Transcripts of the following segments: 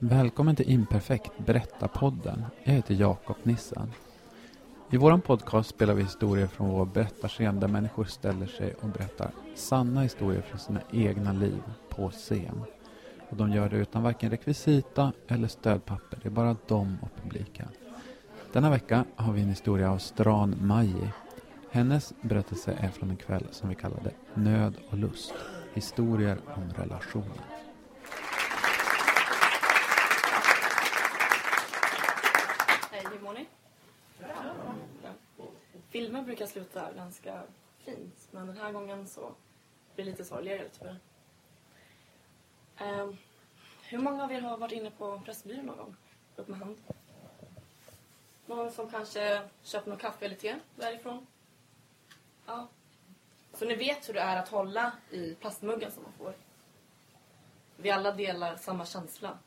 Välkommen till Imperfekt, Berättarpodden. Jag heter Jakob Nissen. I vår podcast spelar vi historier från vår berättarscen där människor ställer sig och berättar sanna historier från sina egna liv på scen. Och de gör det utan varken rekvisita eller stödpapper. Det är bara de och publiken. Denna vecka har vi en historia av Stran Maji. Hennes berättelse är från en kväll som vi kallade Nöd och lust. Historier om relationer. Hej, hur mår ni? Bra. Filmer brukar sluta ganska fint, men den här gången så blir det lite sorgligare tyvärr. Eh, hur många av er har varit inne på Pressbyrån någon gång? Upp med hand. Någon som kanske köpt någon kaffe eller te därifrån? Ja. Så ni vet hur det är att hålla i plastmuggen som man får. Vi alla delar samma känsla.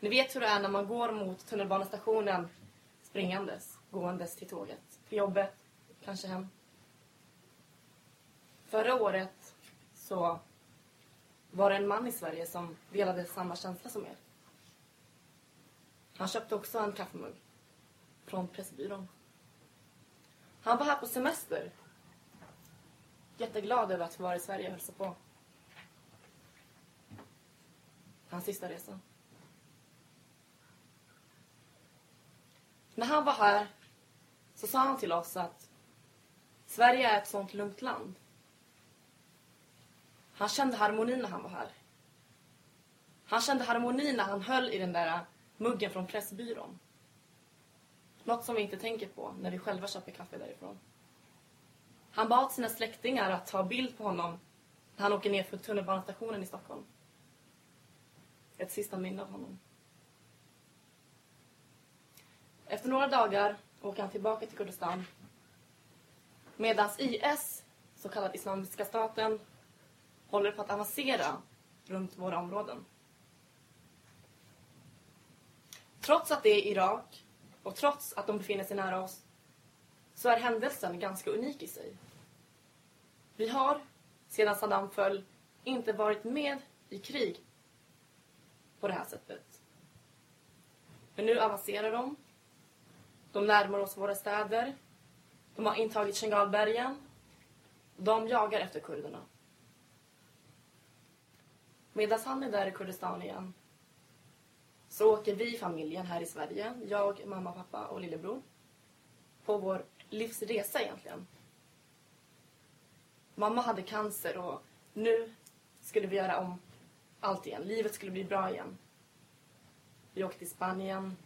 Ni vet hur det är när man går mot tunnelbanestationen springandes, gåendes till tåget. Till jobbet, kanske hem. Förra året så var det en man i Sverige som delade samma känsla som er. Han köpte också en kaffemugg från Pressbyrån. Han var här på semester. Jätteglad över att få vara i Sverige och hälsa på. Hans sista resa. När han var här så sa han till oss att Sverige är ett sånt lugnt land. Han kände harmoni när han var här. Han kände harmoni när han höll i den där muggen från Pressbyrån. Något som vi inte tänker på när vi själva köper kaffe därifrån. Han bad sina släktingar att ta bild på honom när han åker ner för tunnelbanestationen i Stockholm. Ett sista minne av honom. Efter några dagar åker han tillbaka till Kurdistan. Medan IS, så kallad Islamiska staten, håller på att avancera runt våra områden. Trots att det är Irak och trots att de befinner sig nära oss så är händelsen ganska unik i sig. Vi har, sedan Saddam föll, inte varit med i krig på det här sättet. Men nu avancerar de. De närmar oss våra städer. De har intagit Shingalbergen. De jagar efter kurderna. Medan han är där i Kurdistan igen så åker vi familjen här i Sverige, jag, mamma, pappa och lillebror, på vår livsresa egentligen. Mamma hade cancer och nu skulle vi göra om allt igen. Livet skulle bli bra igen. Vi åkte till Spanien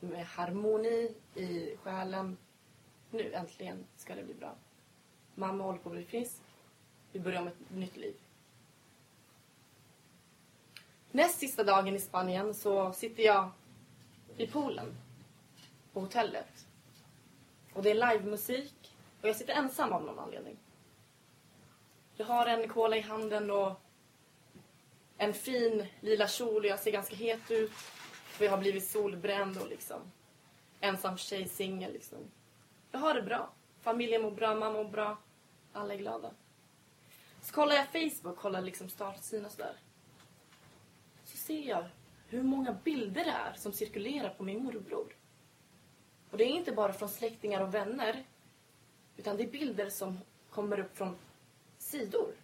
med harmoni i själen. Nu äntligen ska det bli bra. Mamma håller på att bli frisk. Vi börjar om ett nytt liv. Näst sista dagen i Spanien så sitter jag i poolen på hotellet. Och det är livemusik och jag sitter ensam av någon anledning. Jag har en cola i handen och en fin lila kjol och jag ser ganska het ut. För jag har blivit solbränd och liksom ensam tjej, singel liksom. Jag har det bra. Familjen mår bra, mamma mår bra. Alla är glada. Så kollar jag Facebook, kollar liksom startsidan och sådär. Så ser jag hur många bilder det är som cirkulerar på min morbror. Och det är inte bara från släktingar och vänner. Utan det är bilder som kommer upp från sidor.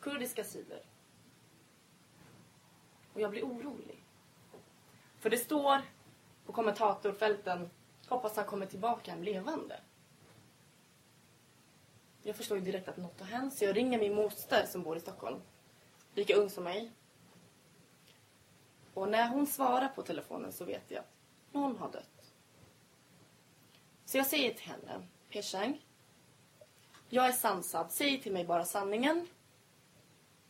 Kurdiska sidor. Och jag blir orolig. För det står på kommentatorfälten hoppas han kommer tillbaka levande. Jag förstår ju direkt att något har hänt så jag ringer min moster som bor i Stockholm. Lika ung som mig. Och när hon svarar på telefonen så vet jag att någon har dött. Så jag säger till henne, Peshang, jag är sansad. Säg till mig bara sanningen.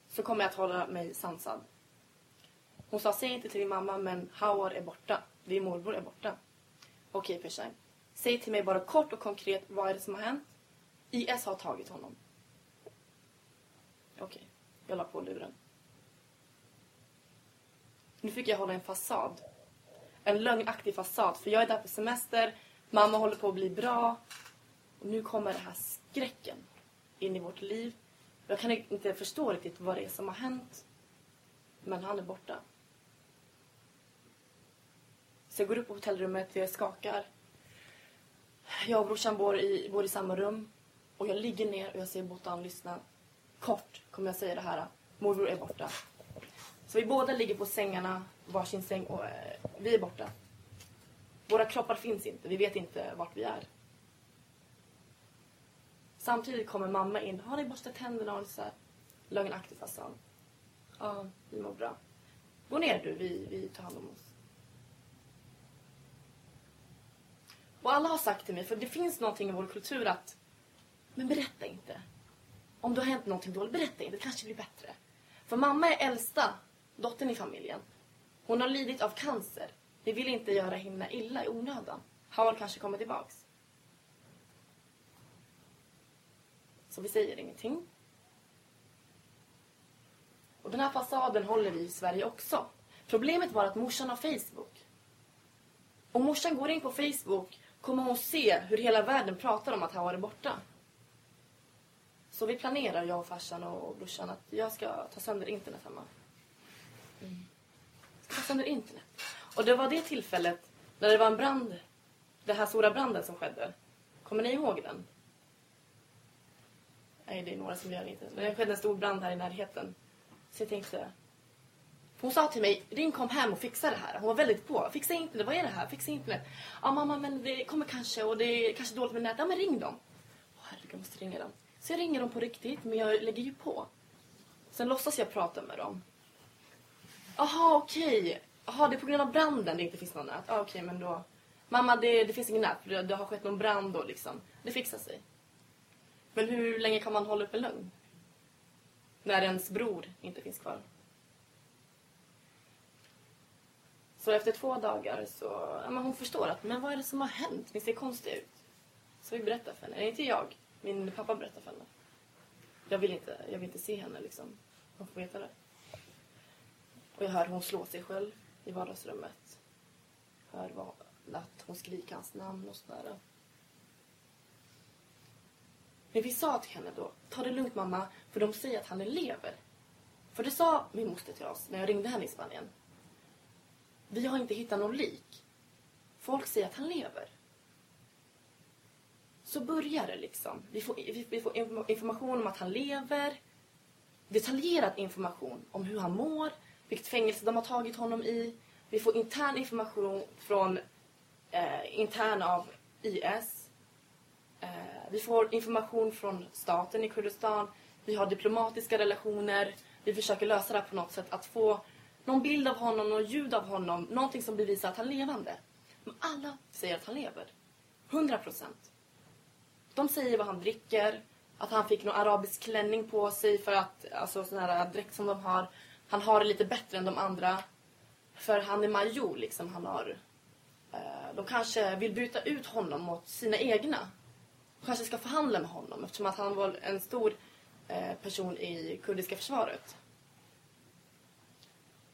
Så kommer jag att hålla mig sansad. Hon sa, säg inte till din mamma, men Howard är borta. Din morbror är borta. Okej, okay, Säg till mig bara kort och konkret, vad är det som har hänt? IS har tagit honom. Okej, okay. jag la på luren. Nu fick jag hålla en fasad. En lögnaktig fasad. För jag är där på semester, mamma håller på att bli bra. Och nu kommer den här skräcken in i vårt liv. Jag kan inte förstå riktigt vad det är som har hänt. Men han är borta. Så jag går upp på hotellrummet, jag skakar. Jag och brorsan bor i, bor i samma rum. Och jag ligger ner och jag säger Botan, lyssna. Kort kommer jag säga det här. Morbror är borta. Så vi båda ligger på sängarna, varsin säng och eh, vi är borta. Våra kroppar finns inte, vi vet inte vart vi är. Samtidigt kommer mamma in. Har ni borstat tänderna? Och så här, lögnaktig fasan. Alltså? Ja, vi mår bra. Gå ner du, vi, vi tar hand om oss. Och alla har sagt till mig, för det finns någonting i vår kultur att men berätta inte. Om det har hänt någonting dåligt, berätta inte. Det kanske blir bättre. För mamma är äldsta dottern i familjen. Hon har lidit av cancer. Vi vill inte göra henne illa i onödan. Har kanske kommer tillbaks. Så vi säger ingenting. Och den här fasaden håller vi i Sverige också. Problemet var att morsan har Facebook. Och morsan går in på Facebook kommer hon se hur hela världen pratar om att han var borta. Så vi planerar, jag och farsan och brorsan, att jag ska ta sönder internet hemma. Mm. Ska ta sönder internet. Och det var det tillfället när det var en brand, den här stora branden som skedde. Kommer ni ihåg den? Nej, det är några som gör det inte. Men det skedde en stor brand här i närheten. Så jag tänkte... Hon sa till mig, ring kom hem och fixa det här. Hon var väldigt på. Fixa internet, vad är det här? Fixa internet. Ja mamma, men det kommer kanske och det är kanske dåligt med nätet. Ja men ring dem. Åh herregud, jag måste ringa dem. Så jag ringer dem på riktigt, men jag lägger ju på. Sen låtsas jag prata med dem. Jaha, okej. Okay. Jaha, det är på grund av branden det inte finns någon nät. Ja okej, okay, men då... Mamma, det, det finns ingen nät. Det, det har skett någon brand då liksom. Det fixar sig. Men hur länge kan man hålla upp en lögn? När ens bror inte finns kvar. Så efter två dagar så, ja, men hon förstår att, men vad är det som har hänt? Ni ser konstiga ut. Så vi berättar för henne. Nej, inte jag. Min pappa berättar för henne. Jag vill inte, jag vill inte se henne liksom. Hon får veta det. Och jag hör hon slå sig själv i vardagsrummet. Hör vad, att hon skriker hans namn och sådär. Men vi sa till henne då, ta det lugnt mamma, för de säger att han lever. För det sa min moster till oss när jag ringde henne i Spanien. Vi har inte hittat någon lik. Folk säger att han lever. Så börjar det liksom. Vi får, vi får information om att han lever. Detaljerad information om hur han mår, vilket fängelse de har tagit honom i. Vi får intern information från eh, intern av IS. Eh, vi får information från staten i Kurdistan. Vi har diplomatiska relationer. Vi försöker lösa det här på något sätt. Att få någon bild av honom, någon ljud av honom. Någonting som bevisar att han är levande. Men alla säger att han lever. 100 procent. De säger vad han dricker. Att han fick någon arabisk klänning på sig för att, alltså sån här dräkt som de har. Han har det lite bättre än de andra. För han är major liksom. Han har... Eh, de kanske vill byta ut honom mot sina egna De kanske ska förhandla med honom eftersom att han var en stor eh, person i kurdiska försvaret.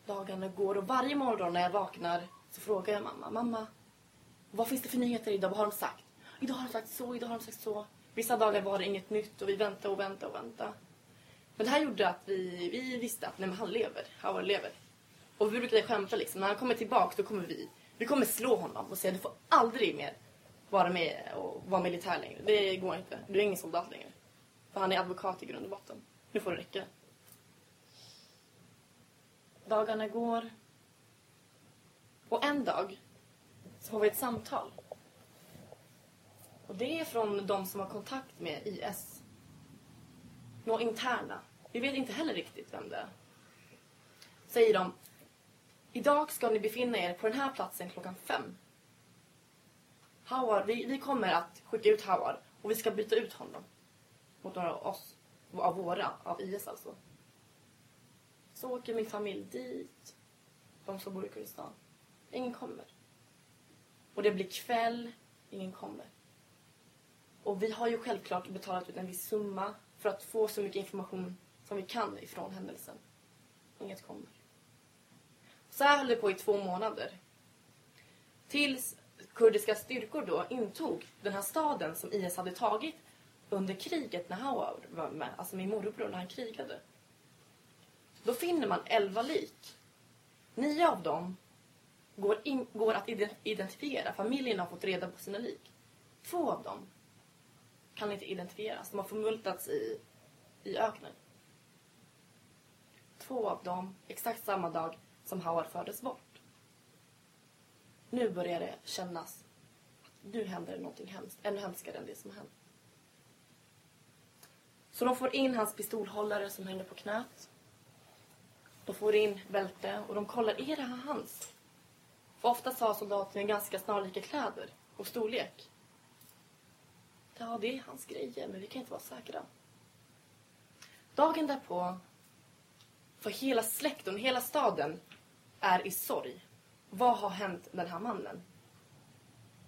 Dagarna går och varje morgon när jag vaknar så frågar jag mamma. Mamma, vad finns det för nyheter idag? Vad har de sagt? Idag har de sagt så, idag har de sagt så. Vissa dagar var det inget nytt och vi väntade och väntade och väntade. Men det här gjorde att vi, vi visste att nej, han lever. Howard lever. Och vi brukade skämta liksom. När han kommer tillbaka då kommer vi, vi kommer slå honom och säga du får aldrig mer vara med och vara militär längre. Det går inte. Du är ingen soldat längre. För han är advokat i grund och botten. Nu får det räcka. Dagarna går. Och en dag så får vi ett samtal. Och det är från de som har kontakt med IS. Några interna. Vi vet inte heller riktigt vem det är. Säger de. Idag ska ni befinna er på den här platsen klockan fem. Howard, vi, vi kommer att skicka ut Howard och vi ska byta ut honom mot några av oss, av våra, av IS alltså. Så åker min familj dit, de som bor i Kurdistan. Ingen kommer. Och det blir kväll, ingen kommer. Och vi har ju självklart betalat ut en viss summa för att få så mycket information som vi kan ifrån händelsen. Inget kommer. Så här höll det på i två månader. Tills kurdiska styrkor då intog den här staden som IS hade tagit under kriget när Howard var med, alltså min morbror när han krigade. Då finner man elva lik. Nio av dem går, in, går att identifiera. Familjen har fått reda på sina lik. Två av dem kan inte identifieras. De har förmultats i, i öknen. Två av dem exakt samma dag som Howard fördes bort. Nu börjar det kännas att nu händer det någonting hemskt. Ännu hemskare än det som hänt. Så de får in hans pistolhållare som hänger på knät. De får in bälte och de kollar, är det här hans? För ofta har soldaterna ganska snarlika kläder och storlek. Ja, det är hans grejer, men vi kan inte vara säkra. Dagen därpå, för hela släkten, hela staden är i sorg. Vad har hänt den här mannen?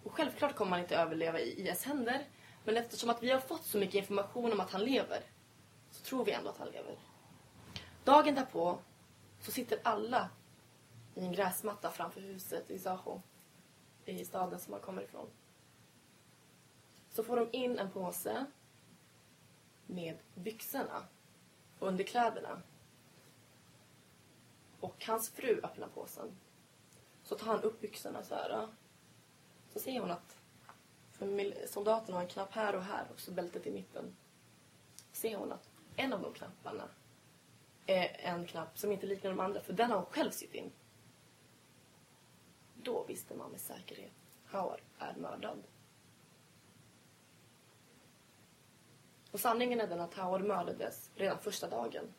Och självklart kommer han inte överleva i IS händer. Men eftersom att vi har fått så mycket information om att han lever så tror vi ändå att han lever. Dagen därpå så sitter alla i en gräsmatta framför huset i Zaho. I staden som han kommer ifrån. Så får de in en påse med byxorna och underkläderna. Och hans fru öppnar påsen. Så tar han upp byxorna så här. Så ser hon att för soldaten har en knapp här och här och så bältet i mitten. Ser hon att en av de knapparna en knapp som inte liknar de andra för den har hon själv sytt in. Då visste man med säkerhet Howard är mördad. Och sanningen är den att Howard mördades redan första dagen.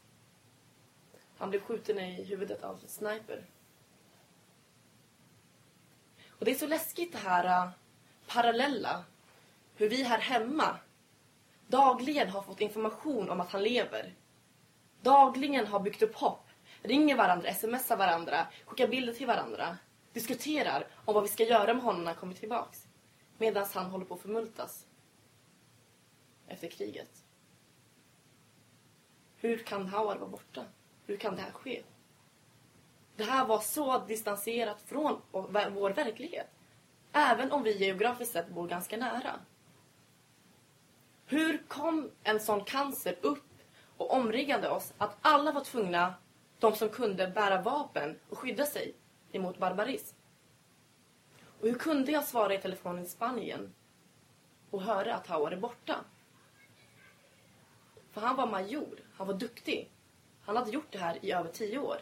Han blev skjuten i huvudet av en sniper. Och det är så läskigt det här uh, parallella. Hur vi här hemma dagligen har fått information om att han lever. Dagligen har byggt upp hopp. Ringer varandra, smsar varandra, skickar bilder till varandra. Diskuterar om vad vi ska göra med honom när han kommer tillbaks. Medan han håller på att förmultas. Efter kriget. Hur kan Howard vara borta? Hur kan det här ske? Det här var så distanserat från vår verklighet. Även om vi geografiskt sett bor ganska nära. Hur kom en sån cancer upp och omringade oss att alla var tvungna, de som kunde, bära vapen och skydda sig emot barbarism? Och hur kunde jag svara i telefonen i Spanien och höra att Howard är borta? För han var major, han var duktig. Han hade gjort det här i över tio år.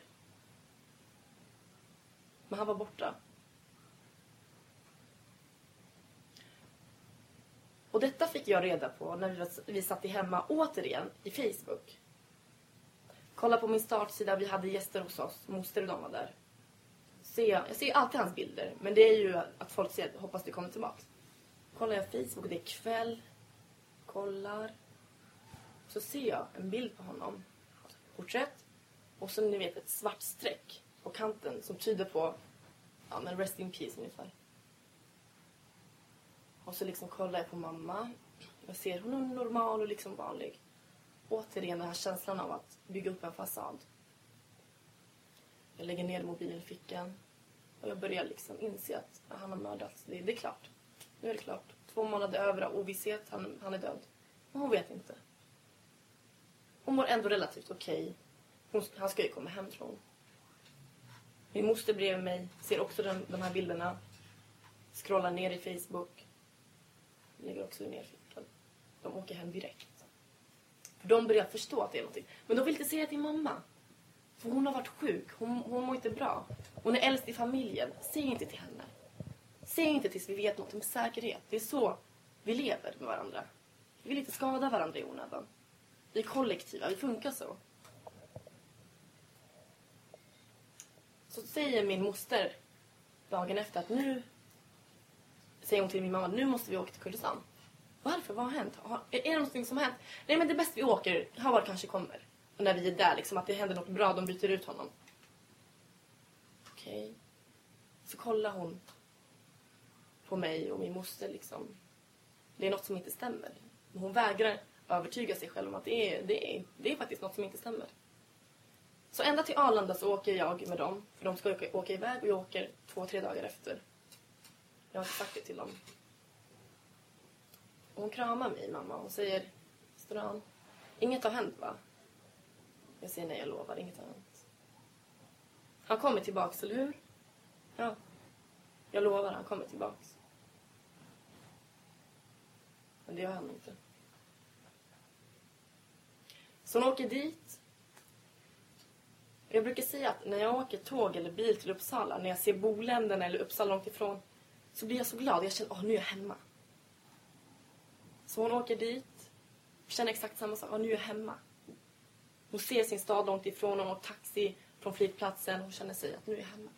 Men han var borta. Och detta fick jag reda på när vi, vi satt i hemma återigen i Facebook. Kolla på min startsida, vi hade gäster hos oss, moster och de var där. Ser jag, jag ser alltid hans bilder, men det är ju att folk ser, hoppas det kommer tillbaka. Kollar jag Facebook, det är kväll, kollar. Så ser jag en bild på honom. Porträtt. Och så ni vet ett svart streck på kanten som tyder på ja, men rest in peace ungefär. Och så liksom kollar jag på mamma. Jag ser hon är normal och liksom vanlig. Återigen den här känslan av att bygga upp en fasad. Jag lägger ner mobilen i fickan. Och jag börjar liksom inse att han har mördats. Det, det är klart. Nu är det klart. Två månader över av ovisshet. Han, han är död. Men hon vet inte. Hon mår ändå relativt okej. Okay. Han ska ju komma hem tror hon. Min moster bredvid mig ser också den, de här bilderna. Scrollar ner i Facebook. Lägger också ner fickan. De åker hem direkt. För de börjar förstå att det är någonting. Men de vill inte säga till mamma. För hon har varit sjuk. Hon, hon mår inte bra. Hon är äldst i familjen. Säg inte till henne. Säg inte tills vi vet något med säkerhet. Det är så vi lever med varandra. Vi vill inte skada varandra i onödan. Vi är kollektiva. Vi funkar så. Så säger min moster dagen efter att nu säger hon till min mamma nu måste vi åka till Kurdistan. Varför? Vad har hänt? Har, är det någonting som har hänt? Nej men det är bäst vi åker. Howard kanske kommer. Och när vi är där liksom att det händer något bra. De byter ut honom. Okej. Okay. Så kollar hon på mig och min moster liksom. Det är något som inte stämmer. Men hon vägrar övertyga sig själv om att det är, det är, det är faktiskt något som inte stämmer. Så ända till Arlanda så åker jag med dem. För de ska åka, åka iväg och jag åker två, tre dagar efter. Jag har inte sagt det till dem. Och hon kramar mig, mamma, och säger Stran, inget har hänt va? Jag säger nej, jag lovar, inget har hänt. Han kommer tillbaks, eller hur? Ja. Jag lovar, han kommer tillbaks. Men det gör han inte. Så hon åker dit. Jag brukar säga att när jag åker tåg eller bil till Uppsala, när jag ser Boländerna eller Uppsala långt ifrån, så blir jag så glad. Jag känner att nu är jag hemma. Så hon åker dit, känner exakt samma sak. nu är jag hemma. Hon ser sin stad långt ifrån, hon åker taxi från flygplatsen. Hon känner sig att nu är jag hemma.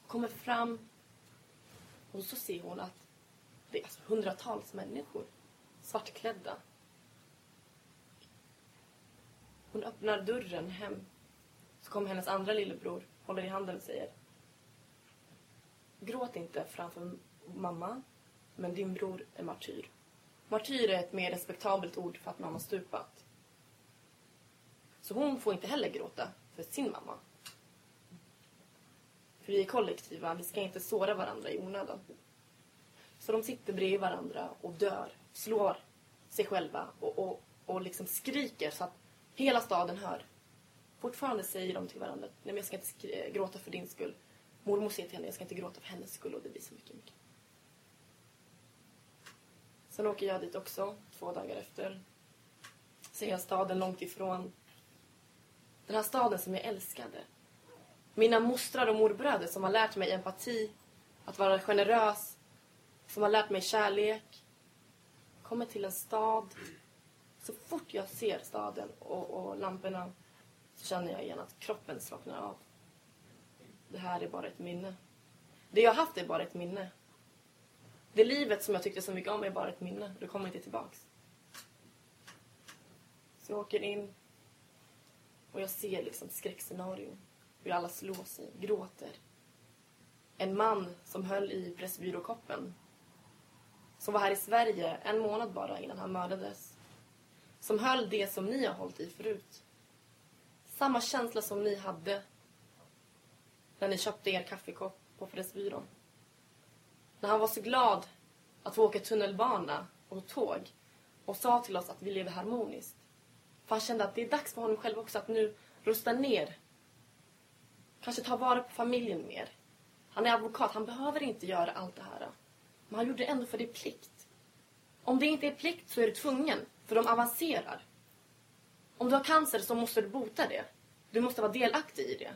Hon kommer fram och så ser hon att det är alltså hundratals människor, svartklädda. Hon öppnar dörren hem. Så kommer hennes andra lillebror, håller i handen och säger Gråt inte framför mamma, men din bror är martyr. Martyr är ett mer respektabelt ord för att mamma stupat. Så hon får inte heller gråta för sin mamma. För vi är kollektiva, vi ska inte såra varandra i onödan. Så de sitter bredvid varandra och dör, slår sig själva och, och, och liksom skriker så att hela staden hör. Fortfarande säger de till varandra, nej men jag ska inte gråta för din skull. Mormor säger till henne, jag ska inte gråta för hennes skull och det blir så mycket, mycket. Sen åker jag dit också, två dagar efter. Ser jag staden långt ifrån. Den här staden som jag älskade. Mina mostrar och morbröder som har lärt mig empati, att vara generös, som har lärt mig kärlek. Kommer till en stad. Så fort jag ser staden och, och lamporna så känner jag igen att kroppen slocknar av. Det här är bara ett minne. Det jag har haft är bara ett minne. Det livet som jag tyckte så mycket om är bara ett minne. Det kommer inte tillbaks. Så jag åker in och jag ser liksom skräckscenarion. Hur alla slår sig, gråter. En man som höll i Pressbyråkoppen. Som var här i Sverige en månad bara innan han mördades. Som höll det som ni har hållit i förut. Samma känsla som ni hade när ni köpte er kaffekopp på Pressbyrån. När han var så glad att få åka tunnelbana och tåg och sa till oss att vi lever harmoniskt. För han kände att det är dags för honom själv också att nu rusta ner. Kanske ta vara på familjen mer. Han är advokat, han behöver inte göra allt det här. Men han gjorde det ändå för det är plikt. Om det inte är plikt så är du tvungen, för de avancerar. Om du har cancer så måste du bota det. Du måste vara delaktig i det.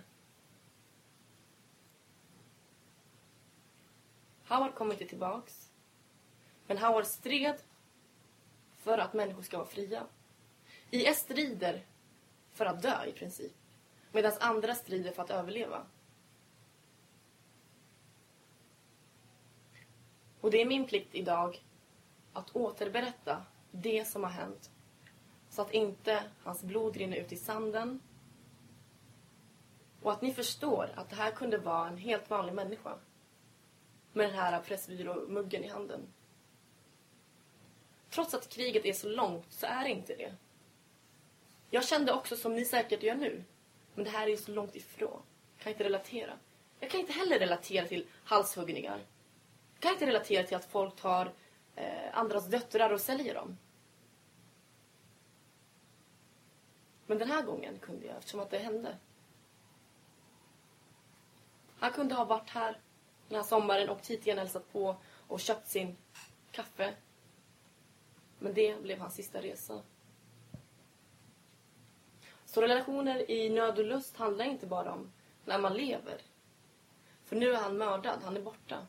Howard kom inte tillbaks. Men Howard stred för att människor ska vara fria. IS strider för att dö i princip. Medan andra strider för att överleva. Och det är min plikt idag att återberätta det som har hänt. Så att inte hans blod rinner ut i sanden. Och att ni förstår att det här kunde vara en helt vanlig människa med den här Pressbyrå-muggen i handen. Trots att kriget är så långt så är det inte det. Jag kände också som ni säkert gör nu. Men det här är ju så långt ifrån. Jag kan inte relatera. Jag kan inte heller relatera till halshuggningar. Jag kan inte relatera till att folk tar eh, andras döttrar och säljer dem. Men den här gången kunde jag eftersom att det hände. Han kunde ha varit här den här sommaren åkt hit igen, hälsat på och köpt sin kaffe. Men det blev hans sista resa. Så relationer i nöd och lust handlar inte bara om när man lever. För nu är han mördad, han är borta.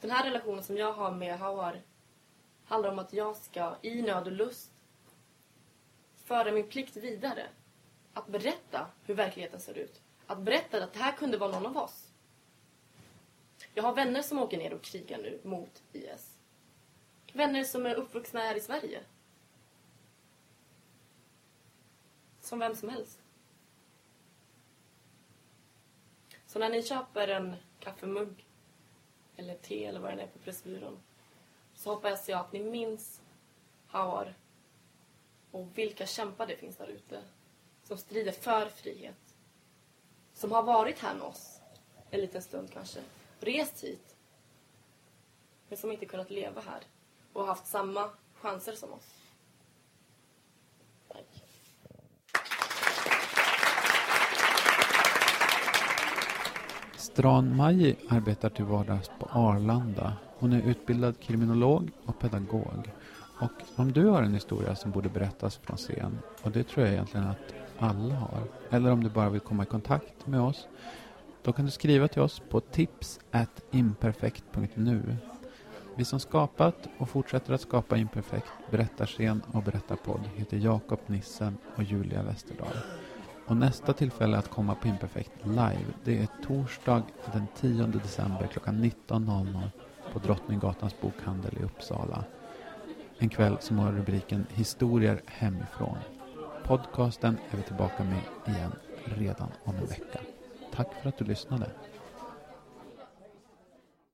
Den här relationen som jag har med Hawar handlar om att jag ska i nöd och lust föra min plikt vidare. Att berätta hur verkligheten ser ut att berätta att det här kunde vara någon av oss. Jag har vänner som åker ner och krigar nu mot IS. Vänner som är uppvuxna här i Sverige. Som vem som helst. Så när ni köper en kaffemugg eller te eller vad det är på Pressbyrån så hoppas jag att ni minns Hawar och vilka kämpar det finns där ute som strider för frihet som har varit här med oss en liten stund kanske, rest hit men som inte kunnat leva här och haft samma chanser som oss. Tack. Stran Maji arbetar till vardags på Arlanda. Hon är utbildad kriminolog och pedagog. Och om du har en historia som borde berättas från scen, och det tror jag egentligen att alla har, eller om du bara vill komma i kontakt med oss, då kan du skriva till oss på tips.imperfekt.nu. Vi som skapat och fortsätter att skapa Imperfekt, Berättarscen och Berättarpodd heter Jakob Nissen och Julia Westerdahl. Och nästa tillfälle att komma på Imperfekt live, det är torsdag den 10 december klockan 19.00 på Drottninggatans bokhandel i Uppsala. En kväll som har rubriken Historier hemifrån. Podcasten är vi tillbaka med igen redan om en vecka. Tack för att du lyssnade.